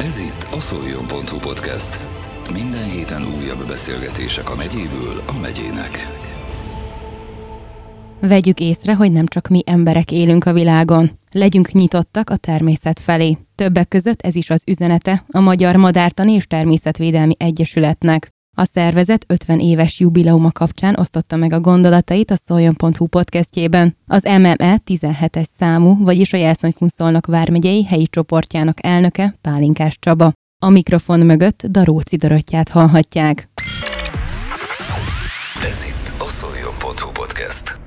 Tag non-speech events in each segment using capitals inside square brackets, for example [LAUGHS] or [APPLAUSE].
Ez itt a szoljon.hu podcast. Minden héten újabb beszélgetések a megyéből a megyének. Vegyük észre, hogy nem csak mi emberek élünk a világon. Legyünk nyitottak a természet felé. Többek között ez is az üzenete a Magyar Madártani és Természetvédelmi Egyesületnek. A szervezet 50 éves jubileuma kapcsán osztotta meg a gondolatait a Szoljon.hu podcastjében. Az MME 17-es számú, vagyis a Jászlánykunszolnok vármegyei helyi csoportjának elnöke Pálinkás Csaba. A mikrofon mögött Daróci Dorottyát hallhatják. Ez itt a szoljon.hu podcast.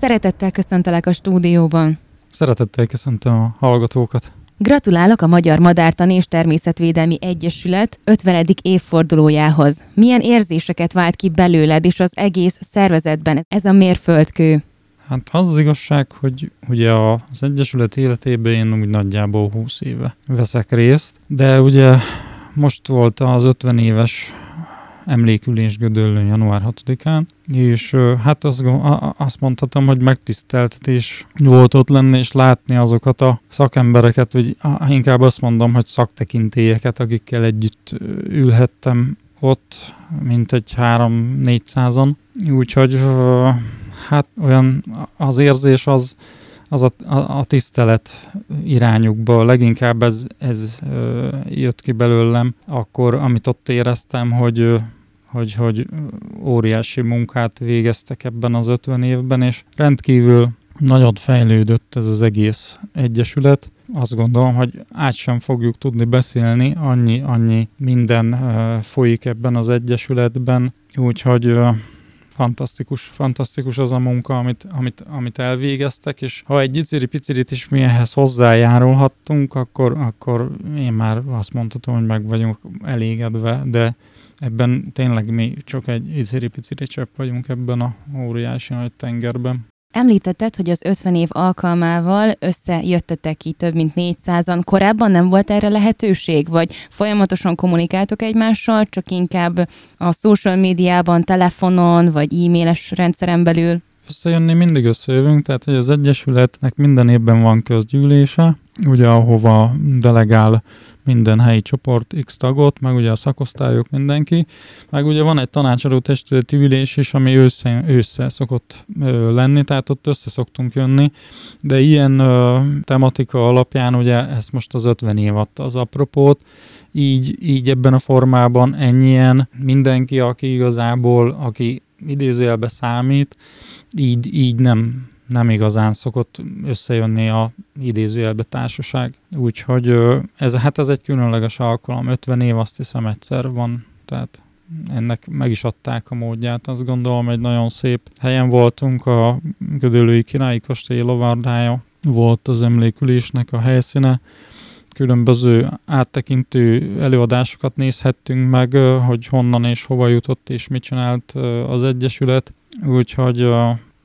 Szeretettel köszöntelek a stúdióban. Szeretettel köszöntöm a hallgatókat. Gratulálok a Magyar Madártani és Természetvédelmi Egyesület 50. évfordulójához. Milyen érzéseket vált ki belőled és az egész szervezetben ez a mérföldkő? Hát az az igazság, hogy ugye az Egyesület életében én úgy nagyjából 20 éve veszek részt, de ugye most volt az 50 éves emlékülés Gödöllőn január 6-án, és hát azt, azt mondhatom, hogy megtiszteltetés volt ott lenni, és látni azokat a szakembereket, vagy inkább azt mondom, hogy szaktekintélyeket, akikkel együtt ülhettem ott, mint egy 3-400-an. Úgyhogy hát olyan az érzés az, az a, a, tisztelet irányukba, leginkább ez, ez jött ki belőlem, akkor amit ott éreztem, hogy hogy, hogy óriási munkát végeztek ebben az 50 évben, és rendkívül nagyon fejlődött ez az egész egyesület. Azt gondolom, hogy át sem fogjuk tudni beszélni, annyi, annyi minden uh, folyik ebben az egyesületben, úgyhogy uh, fantasztikus, fantasztikus az a munka, amit, amit, amit elvégeztek, és ha egy iciri-picirit is mi ehhez hozzájárulhattunk, akkor, akkor én már azt mondhatom, hogy meg vagyunk elégedve, de ebben tényleg mi csak egy iciri-piciri csepp vagyunk ebben a óriási nagy tengerben. Említetted, hogy az 50 év alkalmával összejöttetek ki több mint 400-an. Korábban nem volt erre lehetőség, vagy folyamatosan kommunikáltok egymással, csak inkább a social médiában, telefonon, vagy e-mailes rendszeren belül? Összejönni mindig összejövünk, tehát hogy az Egyesületnek minden évben van közgyűlése, ugye ahova delegál minden helyi csoport X tagot, meg ugye a szakosztályok mindenki, meg ugye van egy tanácsadó testületi ülés is, ami ősszel, ősszel szokott ö, lenni, tehát ott össze szoktunk jönni, de ilyen ö, tematika alapján ugye ezt most az 50 év adta az apropót, így, így ebben a formában ennyien mindenki, aki igazából, aki idézőjelbe számít, így, így nem nem igazán szokott összejönni a idézőjelbe társaság. Úgyhogy ez, hát ez egy különleges alkalom. 50 év azt hiszem egyszer van, tehát ennek meg is adták a módját. Azt gondolom, egy nagyon szép helyen voltunk, a Gödöllői Királyi Kastély lovardája volt az emlékülésnek a helyszíne. Különböző áttekintő előadásokat nézhettünk meg, hogy honnan és hova jutott és mit csinált az Egyesület. Úgyhogy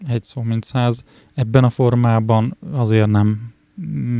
egy szó mint száz. Ebben a formában azért nem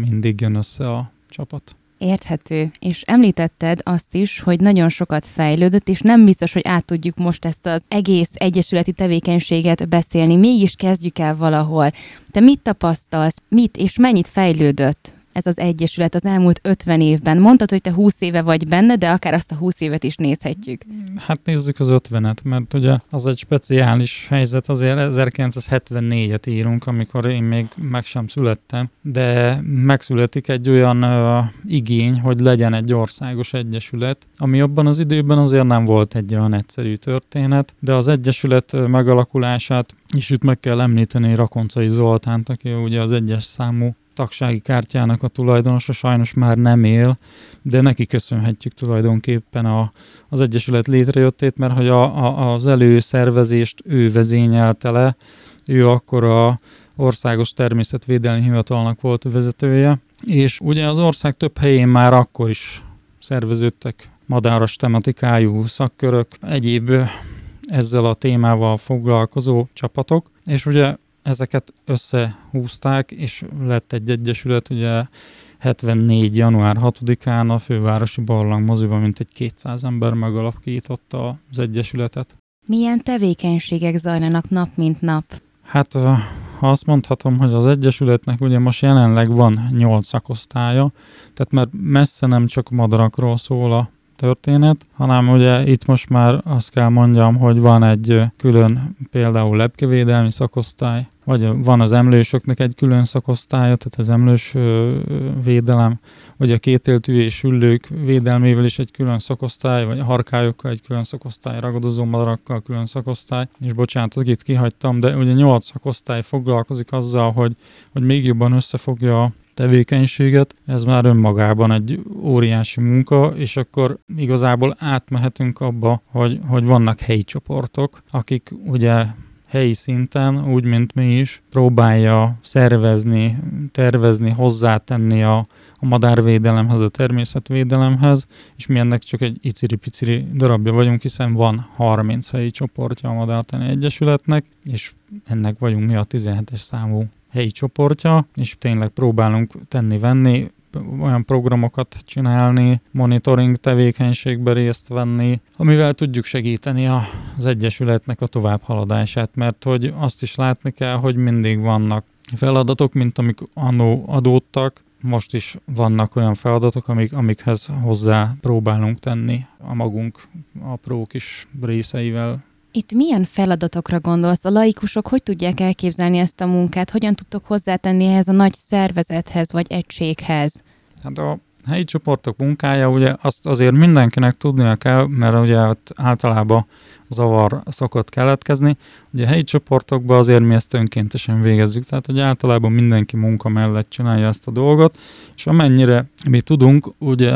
mindig jön össze a csapat. Érthető. És említetted azt is, hogy nagyon sokat fejlődött, és nem biztos, hogy át tudjuk most ezt az egész egyesületi tevékenységet beszélni. Mégis kezdjük el valahol. Te mit tapasztalsz, mit és mennyit fejlődött ez az Egyesület az elmúlt 50 évben? Mondtad, hogy te 20 éve vagy benne, de akár azt a 20 évet is nézhetjük. Hát nézzük az 50-et, mert ugye az egy speciális helyzet, azért 1974-et írunk, amikor én még meg sem születtem, de megszületik egy olyan uh, igény, hogy legyen egy országos egyesület, ami abban az időben azért nem volt egy olyan egyszerű történet, de az egyesület megalakulását is itt meg kell említeni Rakoncai Zoltánt, aki ugye az egyes számú tagsági kártyának a tulajdonosa sajnos már nem él, de neki köszönhetjük tulajdonképpen a, az Egyesület létrejöttét, mert hogy a, a, az előszervezést ő vezényelte le, ő akkor a Országos Természetvédelmi Hivatalnak volt vezetője, és ugye az ország több helyén már akkor is szerveződtek madáras tematikájú szakkörök, egyéb ezzel a témával foglalkozó csapatok, és ugye ezeket összehúzták, és lett egy egyesület, ugye 74. január 6-án a fővárosi barlangmoziban mintegy 200 ember megalapította az egyesületet. Milyen tevékenységek zajlanak nap mint nap? Hát azt mondhatom, hogy az Egyesületnek ugye most jelenleg van nyolc szakosztálya, tehát mert messze nem csak madarakról szól a történet, hanem ugye itt most már azt kell mondjam, hogy van egy külön például lepkevédelmi szakosztály, vagy van az emlősöknek egy külön szakosztálya, tehát az emlős védelem, vagy a kétéltű és üllők védelmével is egy külön szakosztály, vagy a harkályokkal egy külön szakosztály, ragadozó madarakkal külön szakosztály, és bocsánat, itt kihagytam, de ugye nyolc szakosztály foglalkozik azzal, hogy, hogy még jobban összefogja tevékenységet, ez már önmagában egy óriási munka, és akkor igazából átmehetünk abba, hogy, hogy vannak helyi csoportok, akik ugye helyi szinten, úgy, mint mi is, próbálja szervezni, tervezni, hozzátenni a, a madárvédelemhez, a természetvédelemhez, és mi ennek csak egy iciri-piciri darabja vagyunk, hiszen van 30 helyi csoportja a Madártani Egyesületnek, és ennek vagyunk mi a 17-es számú helyi csoportja, és tényleg próbálunk tenni-venni, olyan programokat csinálni, monitoring tevékenységbe részt venni, amivel tudjuk segíteni az Egyesületnek a továbbhaladását, mert hogy azt is látni kell, hogy mindig vannak feladatok, mint amik annó adódtak, most is vannak olyan feladatok, amik, amikhez hozzá próbálunk tenni a magunk apró kis részeivel. Itt milyen feladatokra gondolsz? A laikusok hogy tudják elképzelni ezt a munkát? Hogyan tudtok hozzátenni ehhez a nagy szervezethez vagy egységhez? Hát a helyi csoportok munkája, ugye azt azért mindenkinek tudnia kell, mert ugye általában zavar szokott keletkezni. Ugye a helyi csoportokban azért mi ezt önkéntesen végezzük, tehát hogy általában mindenki munka mellett csinálja ezt a dolgot, és amennyire mi tudunk, ugye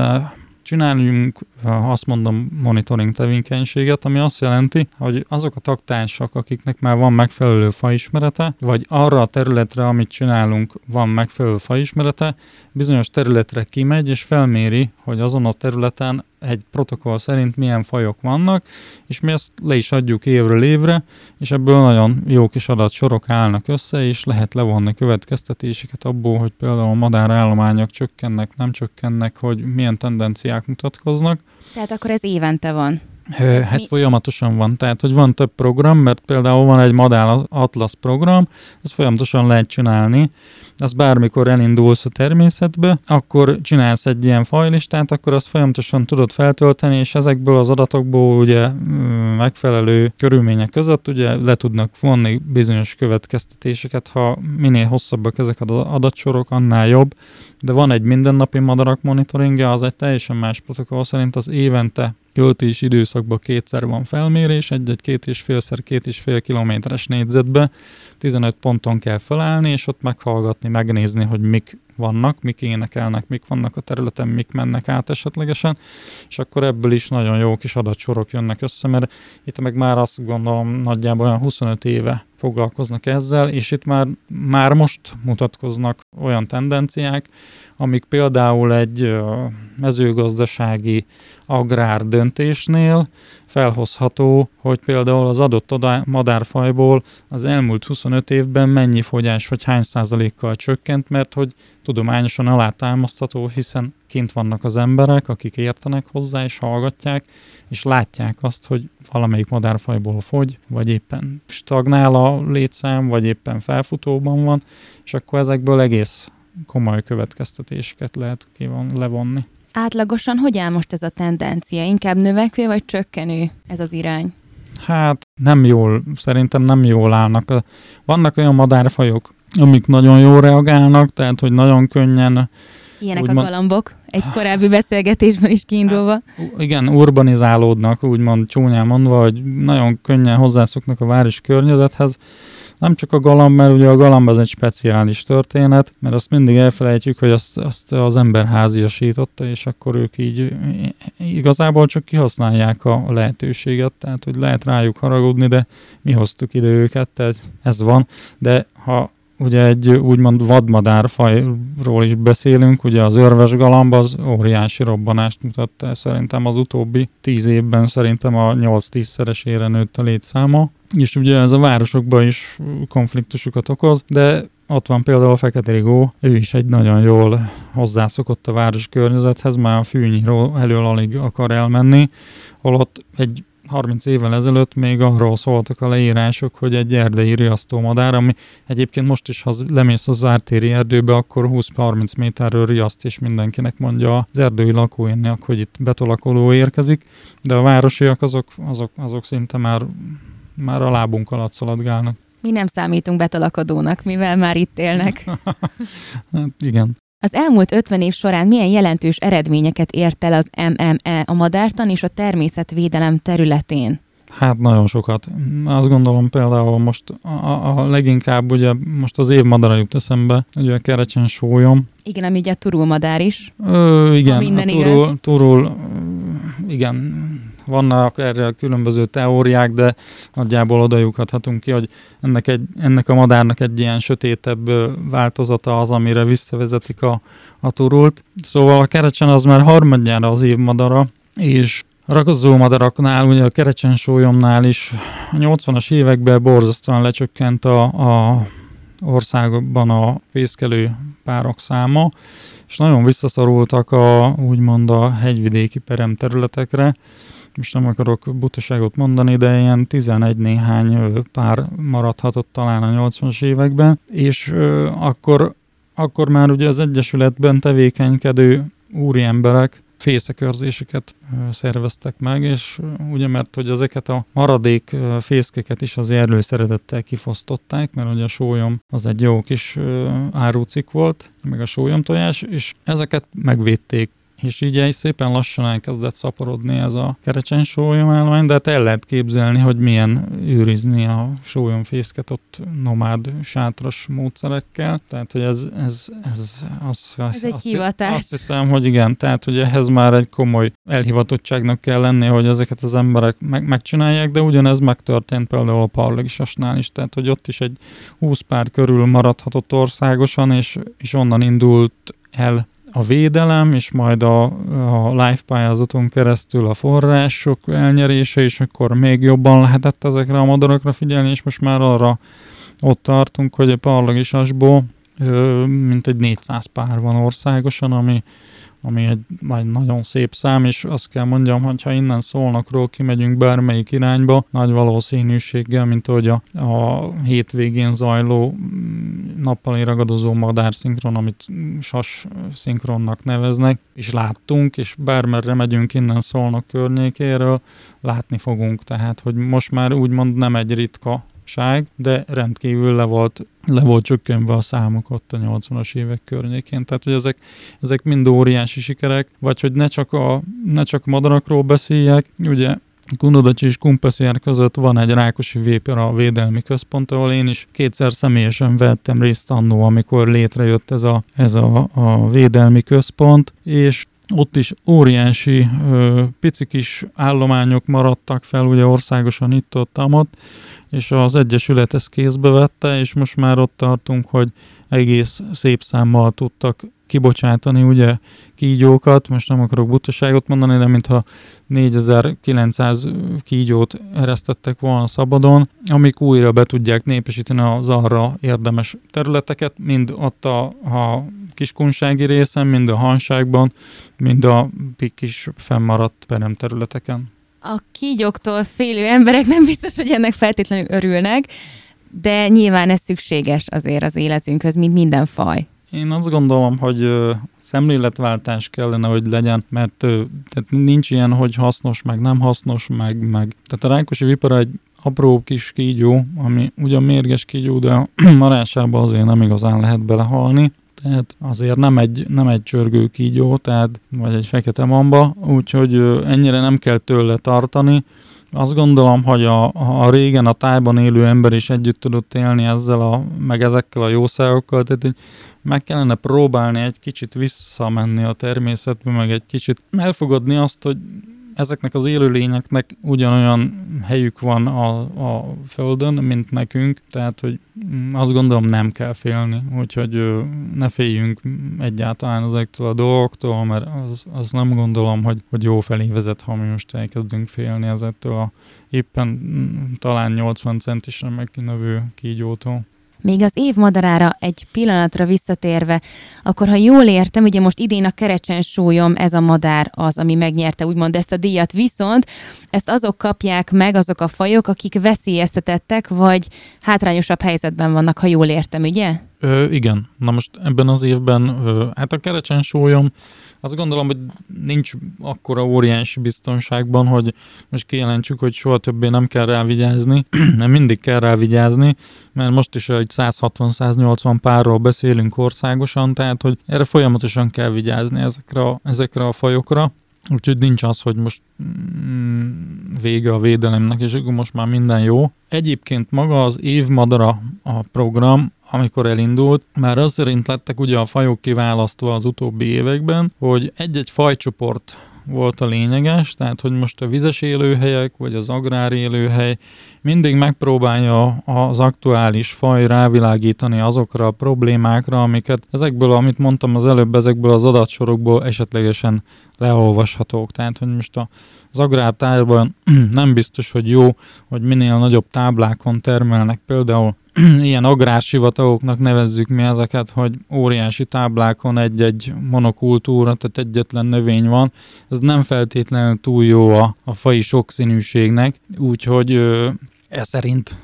csináljunk, azt mondom, monitoring tevékenységet, ami azt jelenti, hogy azok a taktársak, akiknek már van megfelelő faismerete, vagy arra a területre, amit csinálunk, van megfelelő faismerete, bizonyos területre kimegy, és felméri, hogy azon a területen egy protokoll szerint milyen fajok vannak, és mi ezt le is adjuk évről évre, és ebből nagyon jó kis adatsorok állnak össze, és lehet levonni következtetéseket abból, hogy például a madárállományok csökkennek, nem csökkennek, hogy milyen tendenciák mutatkoznak. Tehát akkor ez évente van. Hát Mi? folyamatosan van, tehát hogy van több program, mert például van egy Madál Atlas program, ezt folyamatosan lehet csinálni, az bármikor elindulsz a természetbe, akkor csinálsz egy ilyen fajlistát, akkor azt folyamatosan tudod feltölteni, és ezekből az adatokból ugye mm, megfelelő körülmények között ugye le tudnak vonni bizonyos következtetéseket, ha minél hosszabbak ezek az adatsorok, annál jobb, de van egy mindennapi madarak monitoringja, az egy teljesen más protokoll szerint az évente költés időszakban kétszer van felmérés, egy-egy két és félszer két és fél kilométeres négyzetbe, 15 ponton kell felállni, és ott meghallgatni, megnézni, hogy mik vannak, mik énekelnek, mik vannak a területen, mik mennek át esetlegesen, és akkor ebből is nagyon jó kis adatsorok jönnek össze, mert itt meg már azt gondolom nagyjából olyan 25 éve foglalkoznak ezzel, és itt már, már most mutatkoznak olyan tendenciák, amik például egy mezőgazdasági agrár döntésnél felhozható, hogy például az adott madárfajból az elmúlt 25 évben mennyi fogyás vagy hány százalékkal csökkent, mert hogy tudományosan alátámasztható, hiszen kint vannak az emberek, akik értenek hozzá és hallgatják, és látják azt, hogy valamelyik madárfajból fogy, vagy éppen stagnál a létszám, vagy éppen felfutóban van, és akkor ezekből egész komoly következtetéseket lehet kivon, levonni. Átlagosan hogy áll most ez a tendencia? Inkább növekvő vagy csökkenő ez az irány? Hát nem jól, szerintem nem jól állnak. Vannak olyan madárfajok, amik nagyon jól reagálnak, tehát hogy nagyon könnyen Ilyenek úgymond, a galambok, egy korábbi beszélgetésben is kiindulva. Hát, igen, urbanizálódnak, úgymond csúnyán mondva, hogy nagyon könnyen hozzászoknak a város környezethez, nem csak a galamb, mert ugye a galamb az egy speciális történet, mert azt mindig elfelejtjük, hogy azt, azt az ember háziasította, és akkor ők így igazából csak kihasználják a lehetőséget, tehát hogy lehet rájuk haragudni, de mi hoztuk ide őket, tehát ez van, de ha ugye egy úgymond vadmadárfajról is beszélünk, ugye az örves galamb az óriási robbanást mutatta, szerintem az utóbbi tíz évben szerintem a 8-10 szeresére nőtt a létszáma, és ugye ez a városokban is konfliktusokat okoz, de ott van például a Fekete Rigó, ő is egy nagyon jól hozzászokott a város környezethez, már a fűnyíró elől alig akar elmenni, holott egy 30 évvel ezelőtt még arról szóltak a leírások, hogy egy erdei riasztómadár, ami egyébként most is, ha lemész az ártéri erdőbe, akkor 20-30 méterről riaszt, és mindenkinek mondja az erdői lakóinak, hogy itt betolakoló érkezik, de a városiak azok, azok, azok szinte már, már a lábunk alatt szaladgálnak. Mi nem számítunk betalakodónak, mivel már itt élnek. [LAUGHS] hát igen. Az elmúlt 50 év során milyen jelentős eredményeket ért el az MME a madártan és a természetvédelem területén? Hát nagyon sokat. Azt gondolom például most a, a leginkább ugye most az év madara jut eszembe, ugye a kerecsen sólyom. Igen, ami ugye a turulmadár is. Ö, igen, a, turul, turul, igen, vannak erre különböző teóriák, de nagyjából oda lyukadhatunk ki, hogy ennek, egy, ennek a madárnak egy ilyen sötétebb változata az, amire visszavezetik a, a turult. Szóval a kerecsen az már harmadjára az év madara, és a ragadozó madaraknál, ugye a kerecsen sólyomnál is a 80-as években borzasztóan lecsökkent a, a országban a fészkelő párok száma, és nagyon visszaszorultak a, úgymond a hegyvidéki peremterületekre, most nem akarok butaságot mondani, de ilyen 11 néhány pár maradhatott talán a 80-as években, és akkor, akkor már ugye az Egyesületben tevékenykedő úri emberek fészekörzéseket szerveztek meg, és ugye mert hogy ezeket a maradék fészkeket is az előszeretettel kifosztották, mert ugye a sólyom az egy jó kis árucik volt, meg a sólyom tojás, és ezeket megvédték és így egy szépen lassan elkezdett szaporodni ez a kerecsen sólyomállomány, de hát el lehet képzelni, hogy milyen őrizni a sólyomfészket ott nomád sátras módszerekkel. Tehát, hogy ez, ez, ez, az, ez az, egy azt, hivatás. Azt hiszem, hogy igen, tehát hogy ehhez már egy komoly elhivatottságnak kell lenni, hogy ezeket az emberek meg, megcsinálják, de ugyanez megtörtént például a Parlagisasnál is, tehát hogy ott is egy 20 pár körül maradhatott országosan, és, és onnan indult el a védelem, és majd a, a live pályázaton keresztül a források elnyerése, és akkor még jobban lehetett ezekre a madarakra figyelni, és most már arra ott tartunk, hogy a parlagisasból mint egy 400 pár van országosan, ami ami egy, egy nagyon szép szám, és azt kell mondjam, hogy ha innen szólnakról kimegyünk bármelyik irányba, nagy valószínűséggel, mint hogy a, a hétvégén zajló mm, nappali ragadozó szinkron, amit sas szinkronnak neveznek, és láttunk, és bármerre megyünk innen szólnak környékéről, látni fogunk, tehát hogy most már úgymond nem egy ritka ság, de rendkívül le volt, le volt csökkenve a számok ott a 80-as évek környékén. Tehát, hogy ezek, ezek mind óriási sikerek, vagy hogy ne csak a, ne csak madarakról beszéljek, ugye Kunodacsi és Kumpeszjár között van egy Rákosi Vépera Védelmi Központ, ahol én is kétszer személyesen vettem részt annó, amikor létrejött ez a, ez a, a védelmi központ, és ott is óriási ö, pici kis állományok maradtak fel, ugye országosan itt ott, ott és az Egyesület ezt kézbe vette, és most már ott tartunk, hogy egész szép számmal tudtak kibocsátani ugye kígyókat, most nem akarok butaságot mondani, de mintha 4900 kígyót eresztettek volna szabadon, amik újra be tudják népesíteni az arra érdemes területeket, mind ott a, a kiskunsági részen, mind a hanságban, mind a kis fennmaradt peremterületeken a kígyóktól félő emberek nem biztos, hogy ennek feltétlenül örülnek, de nyilván ez szükséges azért az életünkhöz, mint minden faj. Én azt gondolom, hogy szemléletváltás kellene, hogy legyen, mert tehát nincs ilyen, hogy hasznos, meg nem hasznos, meg, meg. Tehát a rákosi vipera egy apró kis kígyó, ami ugyan mérges kígyó, de a [CLEARS THROAT] marásában azért nem igazán lehet belehalni tehát azért nem egy, nem egy csörgő kígyó, tehát, vagy egy fekete mamba, úgyhogy ennyire nem kell tőle tartani. Azt gondolom, hogy a, a régen a tájban élő ember is együtt tudott élni ezzel a, meg ezekkel a jószágokkal, tehát hogy meg kellene próbálni egy kicsit visszamenni a természetbe, meg egy kicsit elfogadni azt, hogy ezeknek az élőlényeknek ugyanolyan helyük van a, a Földön, mint nekünk, tehát hogy azt gondolom nem kell félni, úgyhogy ne féljünk egyáltalán ezektől a dolgoktól, mert az, az nem gondolom, hogy, hogy jó felé vezet, ha mi most elkezdünk félni ezektől a éppen talán 80 centisre megkinövő kígyótól. Még az év madarára egy pillanatra visszatérve, akkor ha jól értem, ugye most idén a kerecsen súlyom, ez a madár az, ami megnyerte úgymond ezt a díjat, viszont ezt azok kapják meg, azok a fajok, akik veszélyeztetettek, vagy hátrányosabb helyzetben vannak, ha jól értem, ugye? Ö, igen. Na most ebben az évben, ö, hát a kerecsen súlyom, azt gondolom, hogy nincs akkora óriási biztonságban, hogy most kijelentsük, hogy soha többé nem kell rá vigyázni, [CLEARS THROAT] nem mindig kell rá vigyázni, mert most is egy 160-180 párról beszélünk országosan, tehát hogy erre folyamatosan kell vigyázni ezekre a, ezekre a fajokra. Úgyhogy nincs az, hogy most mm, vége a védelemnek, és akkor most már minden jó. Egyébként maga az évmadara a program, amikor elindult, már az szerint lettek ugye a fajok kiválasztva az utóbbi években, hogy egy-egy fajcsoport volt a lényeges, tehát hogy most a vizes élőhelyek, vagy az agrár élőhely mindig megpróbálja az aktuális faj rávilágítani azokra a problémákra, amiket ezekből, amit mondtam az előbb, ezekből az adatsorokból esetlegesen leolvashatók. Tehát, hogy most az agrártárban [CLEARS THROAT] nem biztos, hogy jó, hogy minél nagyobb táblákon termelnek például [CLEARS THROAT] ilyen agrársivatagoknak nevezzük mi ezeket, hogy óriási táblákon egy-egy monokultúra, tehát egyetlen növény van. Ez nem feltétlenül túl jó a, a fai sokszínűségnek, úgyhogy ez szerint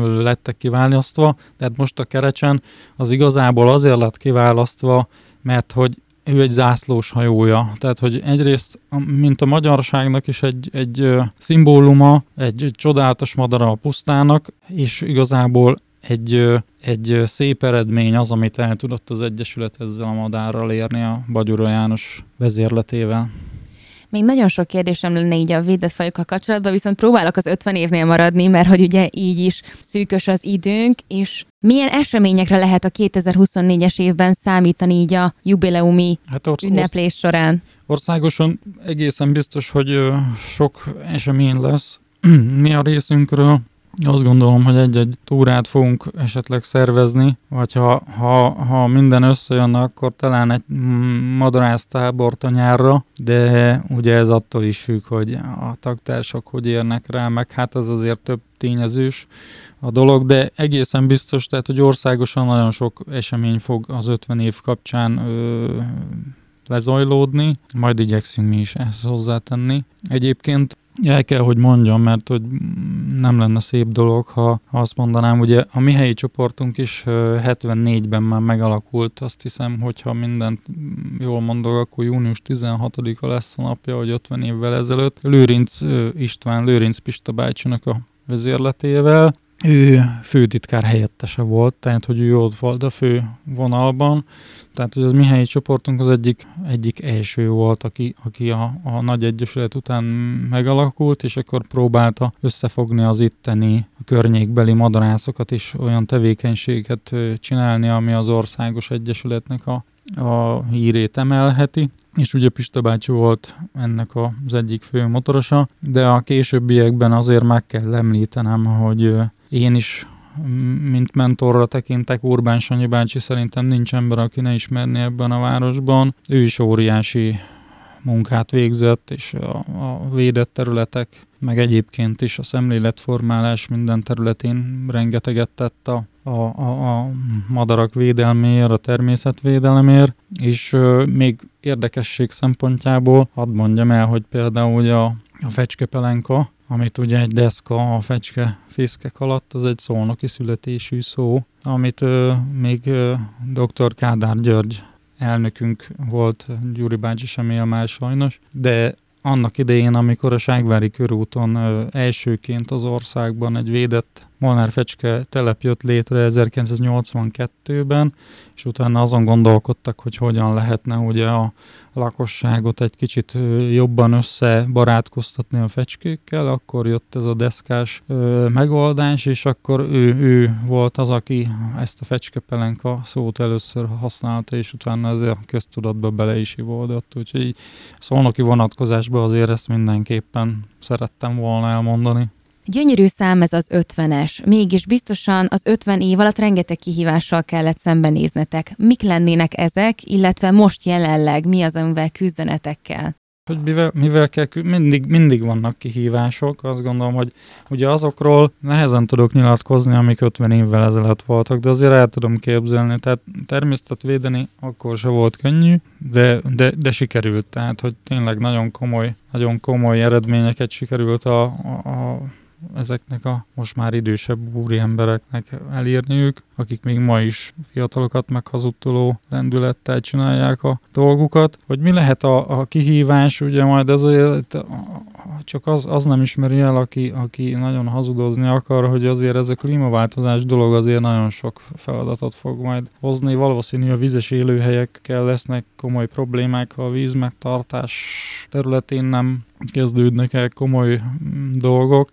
lettek kiválasztva, tehát most a kerecsen az igazából azért lett kiválasztva, mert hogy ő egy zászlós hajója. Tehát, hogy egyrészt, mint a magyarságnak is egy, egy szimbóluma, egy, csodálatos madara a pusztának, és igazából egy, egy szép eredmény az, amit el tudott az Egyesület ezzel a madárral érni a Bagyura János vezérletével. Még nagyon sok kérdésem lenne így a védett fajokkal kapcsolatban, viszont próbálok az 50 évnél maradni, mert hogy ugye így is szűkös az időnk, és milyen eseményekre lehet a 2024-es évben számítani így a jubileumi hát orsz- ünneplés során? Országosan egészen biztos, hogy sok esemény lesz. [CLEARS THROAT] Mi a részünkről azt gondolom, hogy egy-egy túrát fogunk esetleg szervezni, vagy ha, ha, ha minden összejön, akkor talán egy madarásztábort a nyárra, de ugye ez attól is függ, hogy a tagtársak hogy érnek rá, meg hát az azért több tényezős a dolog, de egészen biztos, tehát hogy országosan nagyon sok esemény fog az 50 év kapcsán ö, lezajlódni, majd igyekszünk mi is ehhez hozzátenni. Egyébként el kell, hogy mondjam, mert hogy nem lenne szép dolog, ha, azt mondanám, ugye a mi helyi csoportunk is 74-ben már megalakult, azt hiszem, hogyha mindent jól mondok, akkor június 16-a lesz a napja, vagy 50 évvel ezelőtt. Lőrinc István, Lőrinc Pista bácsinak a vezérletével, ő főtitkár helyettese volt, tehát hogy ő ott volt a fő vonalban, tehát hogy az mi helyi csoportunk az egyik, egyik első volt, aki, aki a, a nagy egyesület után megalakult, és akkor próbálta összefogni az itteni a környékbeli madarászokat is olyan tevékenységet csinálni, ami az országos egyesületnek a, a hírét emelheti. És ugye Pista bácsi volt ennek az egyik fő motorosa, de a későbbiekben azért meg kell említenem, hogy én is mint mentorra tekintek, Urbán Sanyi bácsi szerintem nincs ember, aki ne ismerni ebben a városban. Ő is óriási munkát végzett, és a, a védett területek, meg egyébként is a szemléletformálás minden területén rengeteget tett a, a, a, a madarak védelméért, a természetvédelemért, és ö, még érdekesség szempontjából hadd mondjam el, hogy például a, a fecskepelenka, amit ugye egy deszka a fecske fészkek alatt, az egy szolnoki születésű szó, amit ö, még ö, dr. Kádár György elnökünk volt, Gyuri bácsi sem él már sajnos, de annak idején, amikor a Ságvári körúton ö, elsőként az országban egy védett Molnár Fecske telep jött létre 1982-ben, és utána azon gondolkodtak, hogy hogyan lehetne ugye a lakosságot egy kicsit jobban összebarátkoztatni a fecskékkel, akkor jött ez a deszkás ö, megoldás, és akkor ő, ő volt az, aki ezt a fecskepelenka szót először használta, és utána ez a köztudatba bele is ivódott, úgyhogy szolnoki vonatkozásban azért ezt mindenképpen szerettem volna elmondani. Gyönyörű szám ez az 50-es, mégis biztosan az 50 év alatt rengeteg kihívással kellett szembenéznetek. Mik lennének ezek, illetve most jelenleg mi az, amivel küzdenetek hogy mivel, mivel kell, mindig, mindig vannak kihívások, azt gondolom, hogy ugye azokról nehezen tudok nyilatkozni, amik 50 évvel ezelőtt voltak, de azért el tudom képzelni, tehát természetet védeni akkor se volt könnyű, de, de, de sikerült, tehát hogy tényleg nagyon komoly, nagyon komoly eredményeket sikerült a, a, a ezeknek a most már idősebb úri embereknek elírniük, akik még ma is fiatalokat meghazudtoló lendülettel csinálják a dolgukat. Hogy mi lehet a, a kihívás, ugye majd ez azért csak az, az nem ismeri el, aki, aki nagyon hazudozni akar, hogy azért ez a klímaváltozás dolog azért nagyon sok feladatot fog majd hozni. Valószínű a vizes élőhelyekkel lesznek komoly problémák, ha a vízmegtartás területén nem kezdődnek el komoly mm, dolgok.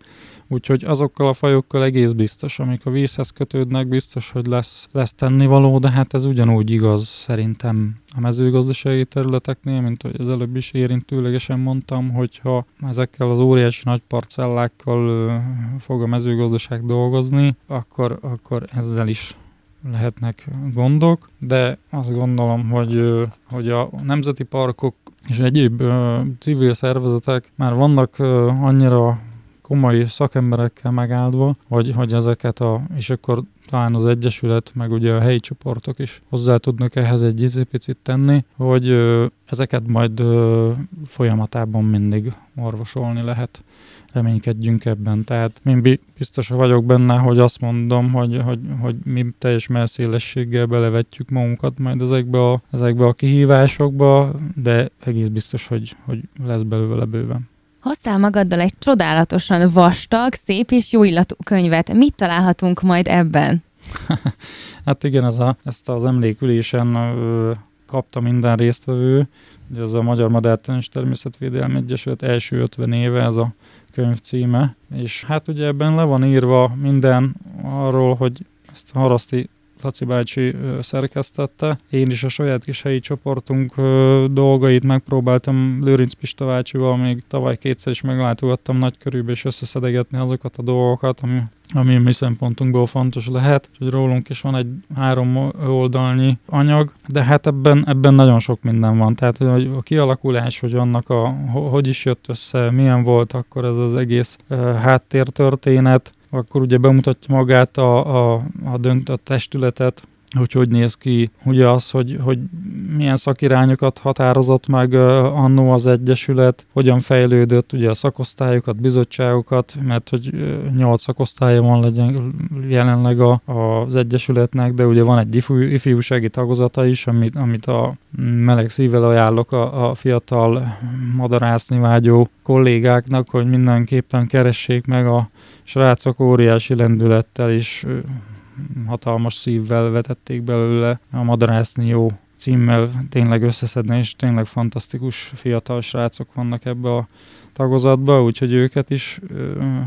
Úgyhogy azokkal a fajokkal egész biztos, amik a vízhez kötődnek, biztos, hogy lesz, lesz tennivaló, de hát ez ugyanúgy igaz szerintem a mezőgazdasági területeknél, mint hogy az előbb is érintőlegesen mondtam, hogyha ezekkel az óriási nagy parcellákkal fog a mezőgazdaság dolgozni, akkor, akkor ezzel is lehetnek gondok, de azt gondolom, hogy, hogy a nemzeti parkok és egyéb civil szervezetek már vannak annyira komoly szakemberekkel megáldva, hogy, hogy ezeket a, és akkor talán az Egyesület, meg ugye a helyi csoportok is hozzá tudnak ehhez egy izépicit tenni, hogy ezeket majd folyamatában mindig orvosolni lehet. Reménykedjünk ebben. Tehát én biztos vagyok benne, hogy azt mondom, hogy, hogy, hogy mi teljes melszélességgel belevetjük magunkat majd ezekbe a, ezekbe a kihívásokba, de egész biztos, hogy, hogy lesz belőle bőven. Hoztál magaddal egy csodálatosan vastag, szép és jó illatú könyvet. Mit találhatunk majd ebben? [LAUGHS] hát igen, ez a, ezt az emlékülésen ö, kapta minden résztvevő. Ugye ez a Magyar Madártan és Természetvédelmi Egyesület első 50 éve ez a könyv címe. És hát ugye ebben le van írva minden arról, hogy ezt a haraszti Laci bácsi szerkesztette. Én is a saját kis helyi csoportunk dolgait megpróbáltam Lőrinc Pista bácsival, még tavaly kétszer is meglátogattam nagy körülbe, és összeszedegetni azokat a dolgokat, ami, ami a mi szempontunkból fontos lehet. Hogy rólunk is van egy három oldalnyi anyag, de hát ebben, ebben nagyon sok minden van. Tehát hogy a kialakulás, hogy annak a, hogy is jött össze, milyen volt akkor ez az egész háttértörténet, akkor ugye bemutatja magát a, a, a, dönt, a testületet, hogy hogy néz ki, ugye az, hogy, hogy milyen szakirányokat határozott meg annó az Egyesület, hogyan fejlődött ugye a szakosztályokat, bizottságokat, mert hogy nyolc szakosztálya van legyen jelenleg a, az Egyesületnek, de ugye van egy ifjú, ifjúsági tagozata is, amit, amit a meleg szívvel ajánlok a, a fiatal madarászni vágyó kollégáknak, hogy mindenképpen keressék meg a srácok óriási lendülettel is hatalmas szívvel vetették belőle a Madarászni jó címmel tényleg összeszedni, és tényleg fantasztikus fiatal srácok vannak ebbe a tagozatba, úgyhogy őket is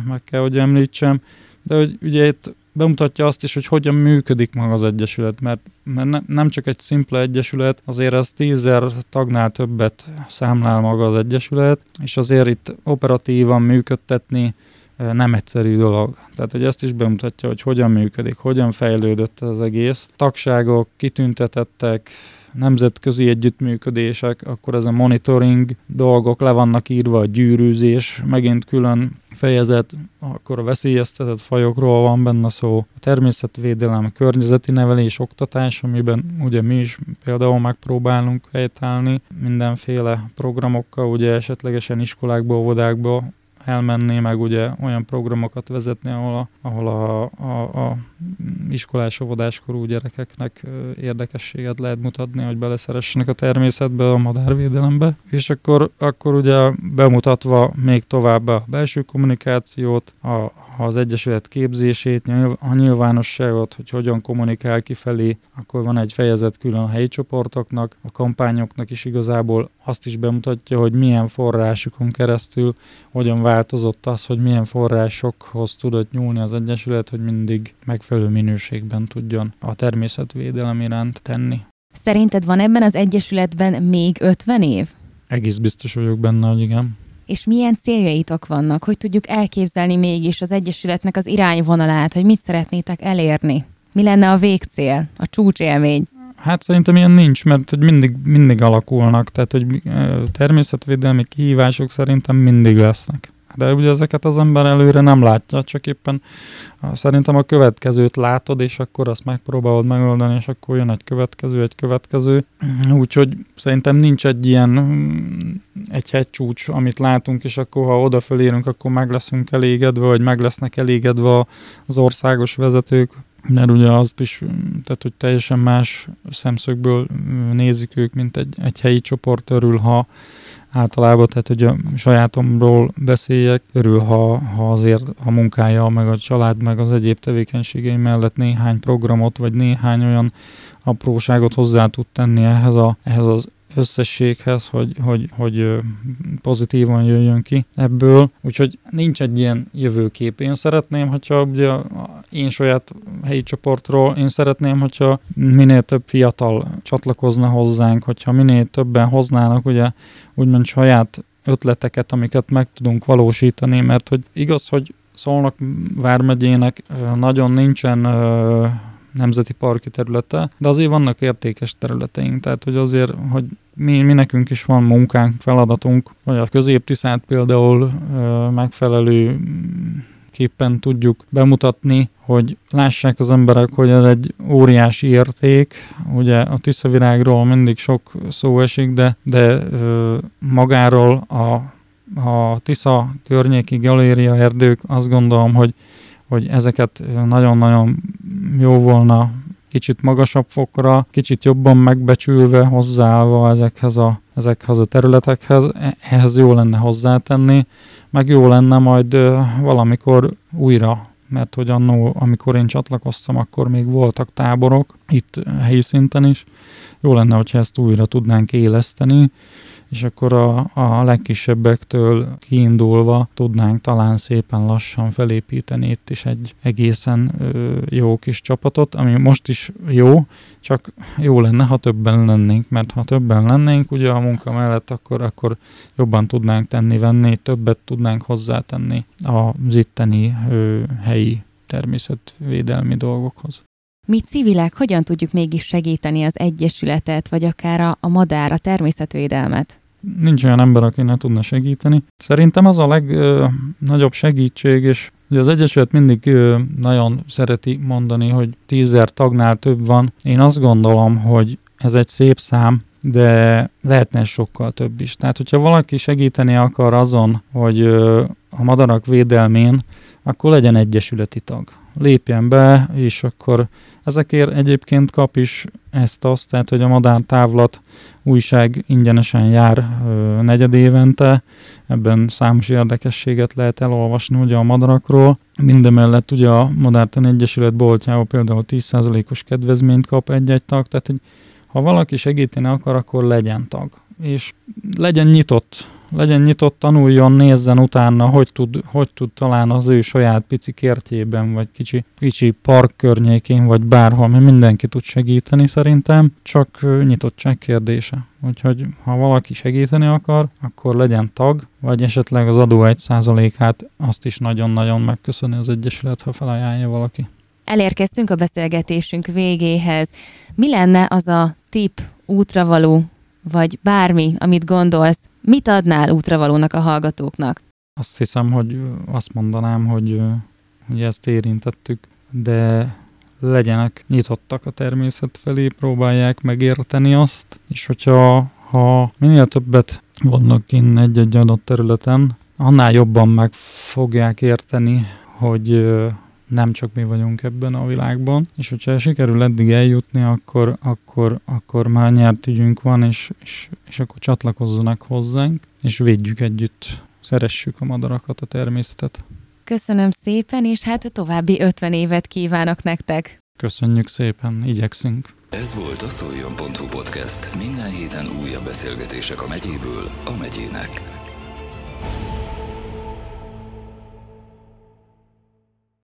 meg kell, hogy említsem. De hogy ugye itt bemutatja azt is, hogy hogyan működik maga az egyesület, mert, mert ne, nem csak egy szimpla egyesület, azért ez tízzer tagnál többet számlál maga az egyesület, és azért itt operatívan működtetni nem egyszerű dolog. Tehát, hogy ezt is bemutatja, hogy hogyan működik, hogyan fejlődött az egész. Tagságok, kitüntetettek, nemzetközi együttműködések, akkor ez a monitoring dolgok le vannak írva, a gyűrűzés, megint külön fejezet, akkor a veszélyeztetett fajokról van benne szó, a természetvédelem, a környezeti nevelés, oktatás, amiben ugye mi is például megpróbálunk helytállni mindenféle programokkal, ugye esetlegesen iskolákba, óvodákba elmenni, meg ugye olyan programokat vezetni, ahol a, ahol a, a, a iskolás óvodáskorú gyerekeknek érdekességet lehet mutatni, hogy beleszeressenek a természetbe, a madárvédelembe. És akkor, akkor ugye bemutatva még tovább a belső kommunikációt, a, az Egyesület képzését, a nyilvánosságot, hogy hogyan kommunikál kifelé, akkor van egy fejezet külön a helyi csoportoknak, a kampányoknak is igazából azt is bemutatja, hogy milyen forrásokon keresztül, hogyan változott az, hogy milyen forrásokhoz tudott nyúlni az Egyesület, hogy mindig megfelelő minőségben tudjon a természetvédelem iránt tenni. Szerinted van ebben az Egyesületben még 50 év? Egész biztos vagyok benne, hogy igen és milyen céljaitok vannak, hogy tudjuk elképzelni mégis az Egyesületnek az irányvonalát, hogy mit szeretnétek elérni? Mi lenne a végcél, a csúcsélmény? Hát szerintem ilyen nincs, mert hogy mindig, mindig alakulnak, tehát hogy természetvédelmi kihívások szerintem mindig lesznek. De ugye ezeket az ember előre nem látja, csak éppen szerintem a következőt látod, és akkor azt megpróbálod megoldani, és akkor jön egy következő, egy következő. Úgyhogy szerintem nincs egy ilyen egy hegycsúcs, amit látunk, és akkor ha odafölérünk, akkor meg leszünk elégedve, vagy meg lesznek elégedve az országos vezetők, mert ugye azt is, tehát hogy teljesen más szemszögből nézik ők, mint egy, egy helyi csoport örül, ha általában, tehát hogy a sajátomról beszéljek, örül, ha, ha azért a munkája, meg a család, meg az egyéb tevékenységei mellett néhány programot, vagy néhány olyan apróságot hozzá tud tenni ehhez, a, ehhez az összességhez, hogy, hogy, hogy pozitívan jöjjön ki ebből. Úgyhogy nincs egy ilyen jövőkép. Én szeretném, hogyha ugye én saját helyi csoportról, én szeretném, hogyha minél több fiatal csatlakozna hozzánk, hogyha minél többen hoznának ugye úgymond saját ötleteket, amiket meg tudunk valósítani, mert hogy igaz, hogy Szolnok vármegyének nagyon nincsen nemzeti parki területe, de azért vannak értékes területeink, tehát hogy azért, hogy mi, mi nekünk is van munkánk, feladatunk, hogy a középtiszát például ö, megfelelő képpen tudjuk bemutatni, hogy lássák az emberek, hogy ez egy óriási érték. Ugye a Tiszavirágról mindig sok szó esik, de, de ö, magáról a, a Tisza környéki galéria erdők azt gondolom, hogy hogy ezeket nagyon-nagyon jó volna kicsit magasabb fokra, kicsit jobban megbecsülve, hozzáállva ezekhez a, ezekhez a területekhez, e, ehhez jó lenne hozzátenni, meg jó lenne majd valamikor újra, mert hogy annó, amikor én csatlakoztam, akkor még voltak táborok, itt helyi szinten is, jó lenne, hogyha ezt újra tudnánk éleszteni, és akkor a, a legkisebbektől kiindulva tudnánk talán szépen lassan felépíteni itt is egy egészen ö, jó kis csapatot, ami most is jó, csak jó lenne, ha többen lennénk, mert ha többen lennénk ugye a munka mellett, akkor, akkor jobban tudnánk tenni-venni, többet tudnánk hozzátenni az itteni ö, helyi természetvédelmi dolgokhoz. Mi civilek hogyan tudjuk mégis segíteni az Egyesületet, vagy akár a, a madár, a természetvédelmet? nincs olyan ember, aki ne tudna segíteni. Szerintem az a legnagyobb segítség, és ugye az Egyesület mindig ö, nagyon szereti mondani, hogy tízzer tagnál több van. Én azt gondolom, hogy ez egy szép szám, de lehetne sokkal több is. Tehát, hogyha valaki segíteni akar azon, hogy ö, a madarak védelmén, akkor legyen egyesületi tag. Lépjen be, és akkor ezekért egyébként kap is ezt-azt, tehát hogy a Madár Távlat újság ingyenesen jár ö, negyed évente, ebben számos érdekességet lehet elolvasni ugye a madarakról. Mindemellett ugye a Madártan Egyesület boltjában például 10%-os kedvezményt kap egy-egy tag, tehát hogy ha valaki segíteni akar, akkor legyen tag. És legyen nyitott legyen nyitott, tanuljon, nézzen utána, hogy tud, hogy tud talán az ő saját pici kertjében, vagy kicsi, kicsi park környékén, vagy bárhol, mert mindenki tud segíteni szerintem, csak nyitottság kérdése. Úgyhogy ha valaki segíteni akar, akkor legyen tag, vagy esetleg az adó 1%-át azt is nagyon-nagyon megköszöni az Egyesület, ha felajánlja valaki. Elérkeztünk a beszélgetésünk végéhez. Mi lenne az a tip, útravaló, vagy bármi, amit gondolsz, Mit adnál útravalónak a hallgatóknak? Azt hiszem, hogy azt mondanám, hogy, hogy ezt érintettük, de legyenek nyitottak a természet felé, próbálják megérteni azt, és hogyha ha minél többet vannak kint egy-egy adott területen, annál jobban meg fogják érteni, hogy nem csak mi vagyunk ebben a világban, és hogyha sikerül eddig eljutni, akkor, akkor, akkor már nyert ügyünk van, és, és, és akkor csatlakozzanak hozzánk, és védjük együtt, szeressük a madarakat, a természetet. Köszönöm szépen, és hát további 50 évet kívánok nektek! Köszönjük szépen, igyekszünk! Ez volt a szoljon.hu podcast. Minden héten újabb beszélgetések a megyéből a megyének.